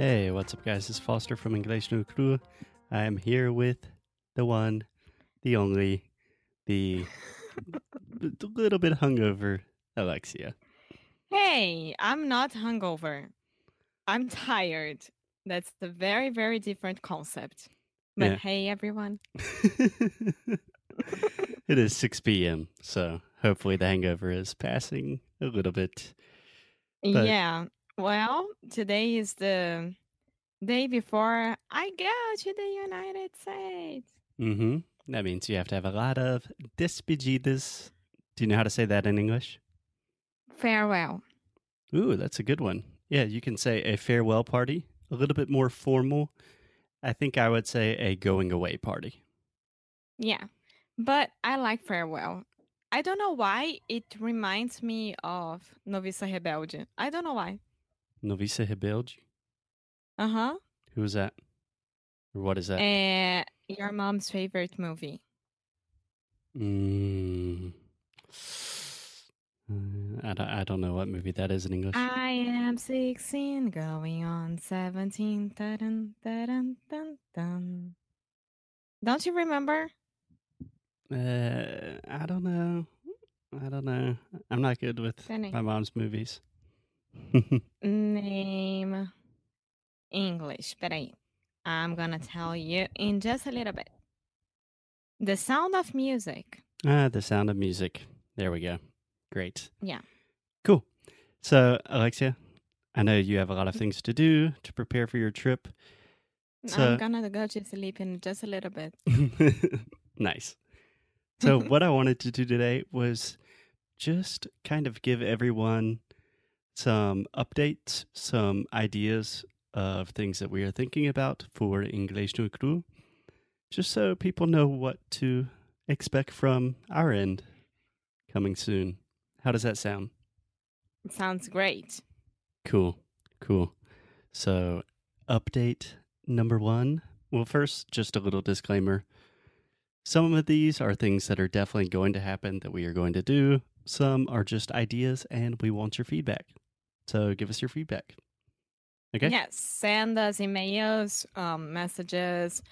Hey, what's up, guys? It's Foster from English no Cru. I am here with the one, the only, the little bit hungover Alexia. Hey, I'm not hungover. I'm tired. That's a very, very different concept. But Yeah. hey, everyone. it is 6 p.m., so hopefully the hangover is passing a little bit. But- yeah. Well, today is the day before I go to the United States. Mm-hmm. That means you have to have a lot of despedidas. Do you know how to say that in English? Farewell. Ooh, that's a good one. Yeah, you can say a farewell party, a little bit more formal. I think I would say a going away party. Yeah. But I like farewell. I don't know why it reminds me of Noviça Rebelde. I don't know why. Novice Rebelde. Uh-huh. Who is that? Or what is that? Uh, your mom's favorite movie. Mm. Uh, I, don't, I don't know what movie that is in English. I am 16, going on 17. Dun, dun, dun, dun. Don't you remember? Uh, I don't know. I don't know. I'm not good with my mom's movies. Name English. Peraí. I'm gonna tell you in just a little bit. The sound of music. ah, the sound of music. There we go. Great. Yeah. Cool. So, Alexia, I know you have a lot of things to do to prepare for your trip. So- I'm gonna go to sleep in just a little bit. nice. So, what I wanted to do today was just kind of give everyone some updates, some ideas of things that we are thinking about for English no Cru, just so people know what to expect from our end coming soon. How does that sound? It sounds great. Cool. Cool. So, update number one. Well, first, just a little disclaimer. Some of these are things that are definitely going to happen that we are going to do. Some are just ideas, and we want your feedback. So, give us your feedback. Okay? Yes, send us emails, um, messages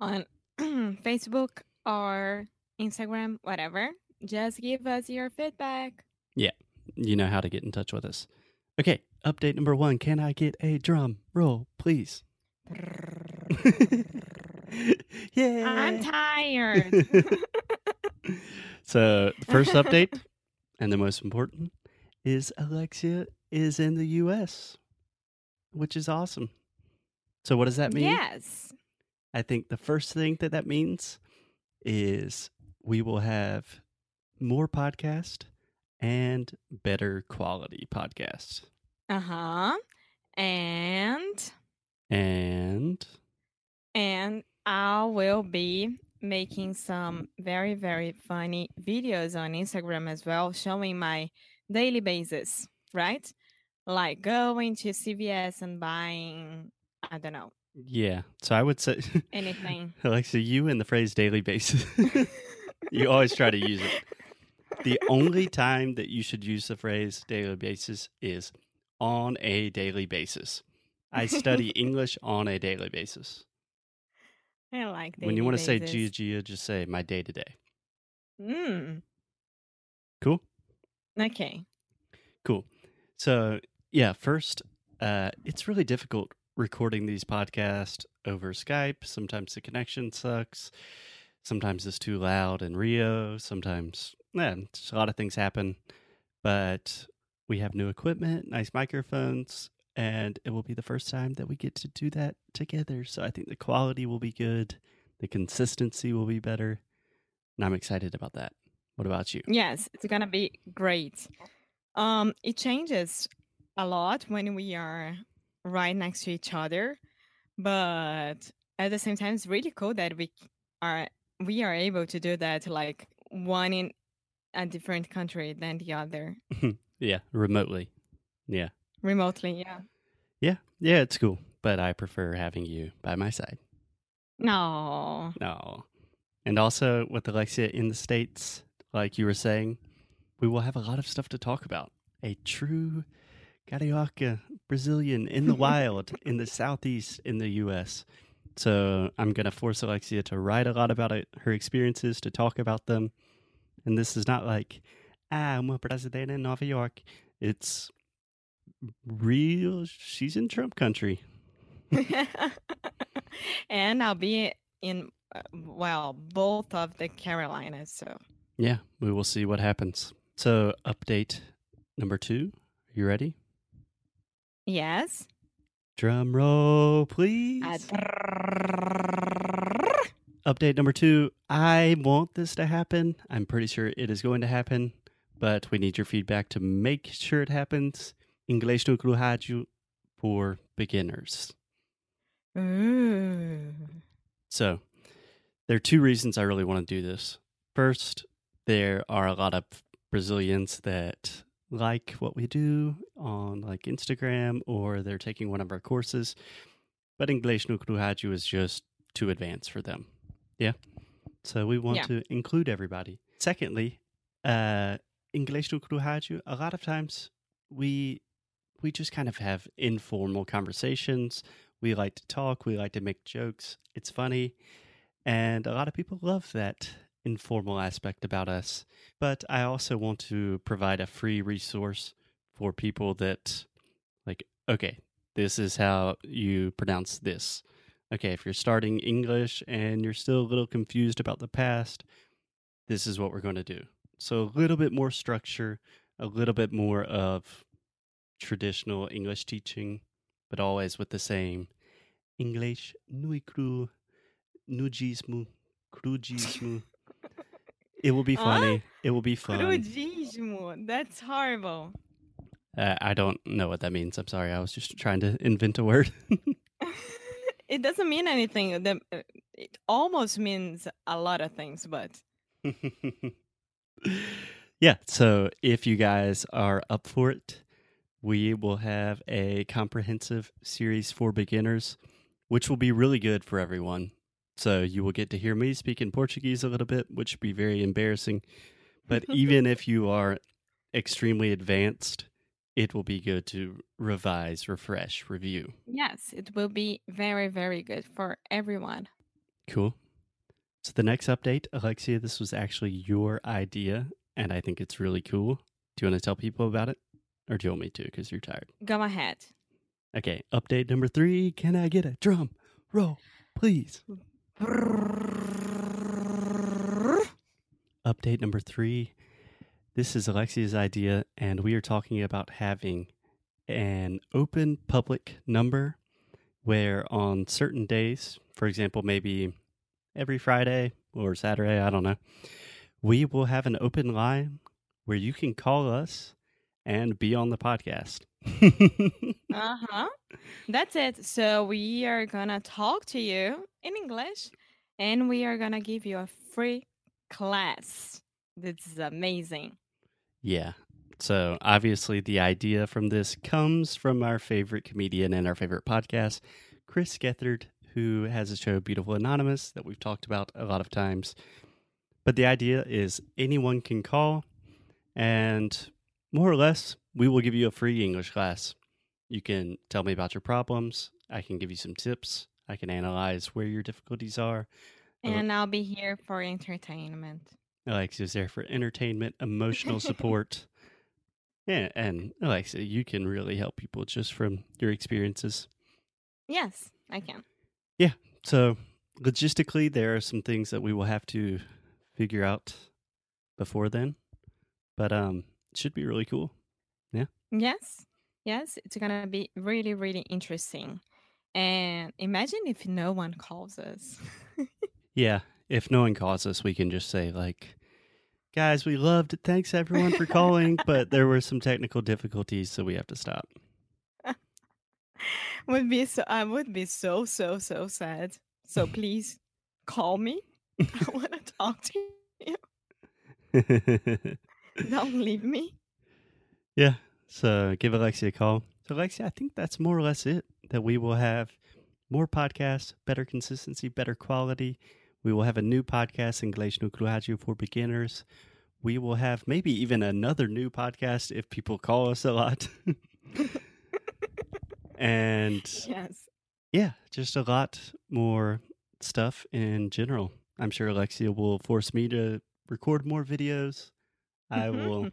on Facebook or Instagram, whatever. Just give us your feedback. Yeah. You know how to get in touch with us. Okay, update number one. Can I get a drum roll, please? yeah. I'm tired. so the first update and the most important is Alexia is in the US, which is awesome. So what does that mean? yes. I think the first thing that that means is we will have more podcast and better quality podcasts. Uh huh. And And and I will be making some very very funny videos on Instagram as well, showing my daily basis, right? Like going to CVS and buying, I don't know, yeah, so I would say anything. Alexia, you and the phrase daily basis. you always try to use it. The only time that you should use the phrase daily basis is on a daily basis. I study English on a daily basis. I like when you want to say Gia Gia, just say my day to day. Mm, Cool? okay. Cool. So, yeah, first, uh, it's really difficult recording these podcasts over Skype. Sometimes the connection sucks. Sometimes it's too loud in Rio. Sometimes, yeah, a lot of things happen. But we have new equipment, nice microphones, and it will be the first time that we get to do that together. So I think the quality will be good, the consistency will be better, and I'm excited about that. What about you? Yes, it's gonna be great. Um, it changes a lot when we are right next to each other, but at the same time, it's really cool that we are we are able to do that. Like one in a different country than the other yeah, remotely. Yeah. remotely. Yeah. Yeah. Yeah, it's cool. But I prefer having you by my side. No. No. And also with Alexia in the States, like you were saying, we will have a lot of stuff to talk about. A true Carioca Brazilian in the wild in the Southeast in the US. So I'm going to force Alexia to write a lot about it, her experiences, to talk about them. And this is not like, ah, I'm a brasileira in Nova York. It's real. She's in Trump country. and I'll be in uh, well both of the Carolinas. So Yeah, we will see what happens. So, update number two. Are you ready? Yes. Drum roll, please. Uh, Update number two. I want this to happen. I'm pretty sure it is going to happen, but we need your feedback to make sure it happens. Inglês no Cru Rádio for beginners. Ooh. So, there are two reasons I really want to do this. First, there are a lot of Brazilians that like what we do on like Instagram or they're taking one of our courses, but English no Cru is just too advanced for them. Yeah. So we want Yeah. to include everybody. Secondly, uh English no Cru a lot of times we we just kind of have informal conversations. We like to talk, we like to make jokes. It's funny. And a lot of people love that informal aspect about us. But I also want to provide a free resource for people that, like, okay, this is how you pronounce this. Okay, if you're starting English and you're still a little confused about the past, this is what we're going to do. So a little bit more structure, a little bit more of traditional English teaching, but always with the same English nui cru, nudismo, crugismo. It will be Huh? funny. It will be fun. Crudismo. That's horrible. Uh, I don't know what that means. I'm sorry. I was just trying to invent a word. it doesn't mean anything. The, uh, it almost means a lot of things, but yeah. So if you guys are up for it, we will have a comprehensive series for beginners, which will be really good for everyone. So you will get to hear me speak in Portuguese a little bit, which will be very embarrassing. But even if you are extremely advanced, it will be good to revise, refresh, review. yes, it will be very, very good for everyone. Cool. So the next update, Alexia, this was actually your idea, and I think it's really cool. Do you want to tell people about it? Or do you want me to because you're tired? Go ahead. Okay, update number three. Can I get a drum roll, please? Update number three. This is Alexia's idea, and we are talking about having an open public number where on certain days, for example, maybe every Friday or Saturday, I don't know, we will have an open line where you can call us and be on the podcast. Uh huh. That's it. So we are gonna talk to you in English, and we are gonna give you a free class. This is amazing. Yeah. So obviously, the idea from this comes from our favorite comedian and our favorite podcast, Chris Gethard, who has a show, Beautiful Anonymous, that we've talked about a lot of times. But the idea is anyone can call, and more or less, we will give you a free English class. You can tell me about your problems. I can give you some tips. I can analyze where your difficulties are. And I'll be here for entertainment. Alexia's there for entertainment, emotional support. Yeah, and Alexia, you can really help people just from your experiences. Yes, I can. Yeah. So, logistically, there are some things that we will have to figure out before then, but um, should be really cool. Yeah. Yes, yes, it's gonna be really, really interesting. And imagine if no one calls us. Yeah, if no one calls us, we can just say like, Guys, we loved it. Thanks everyone for calling, but there were some technical difficulties, so we have to stop. would be so I would be so so so sad. So please call me. I want to talk to you. Don't leave me. yeah. So give Alexia a call. So Alexia, I think that's more or less it. That we will have more podcasts, better consistency, better quality. We will have a new podcast, English no Rádio for beginners. We will have maybe even another new podcast if people call us a lot. and Yes. yeah, just a lot more stuff in general. I'm sure Alexia will force me to record more videos. I will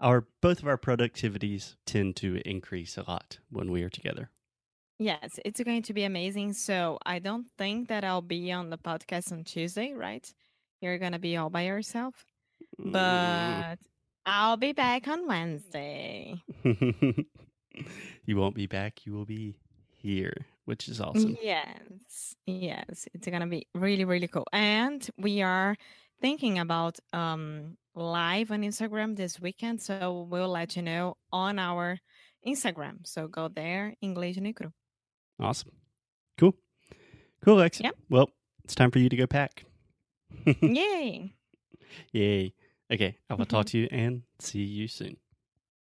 our both of our productivities tend to increase a lot when we are together. Yes, it's going to be amazing. So I don't think that I'll be on the podcast on Tuesday, right? You're gonna be all by yourself. Mm. But I'll be back on Wednesday. you won't be back, you will be here, which is awesome. Yes. Yes. It's gonna be really, really cool. And we are thinking about um live on Instagram this weekend. So we'll let you know on our Instagram. So go there, English no Cru. Awesome. Cool. Cool, Alexia. Yep. Well, it's time for you to go pack. Yay. Yay. Okay, I will talk mm-hmm. to you and see you soon.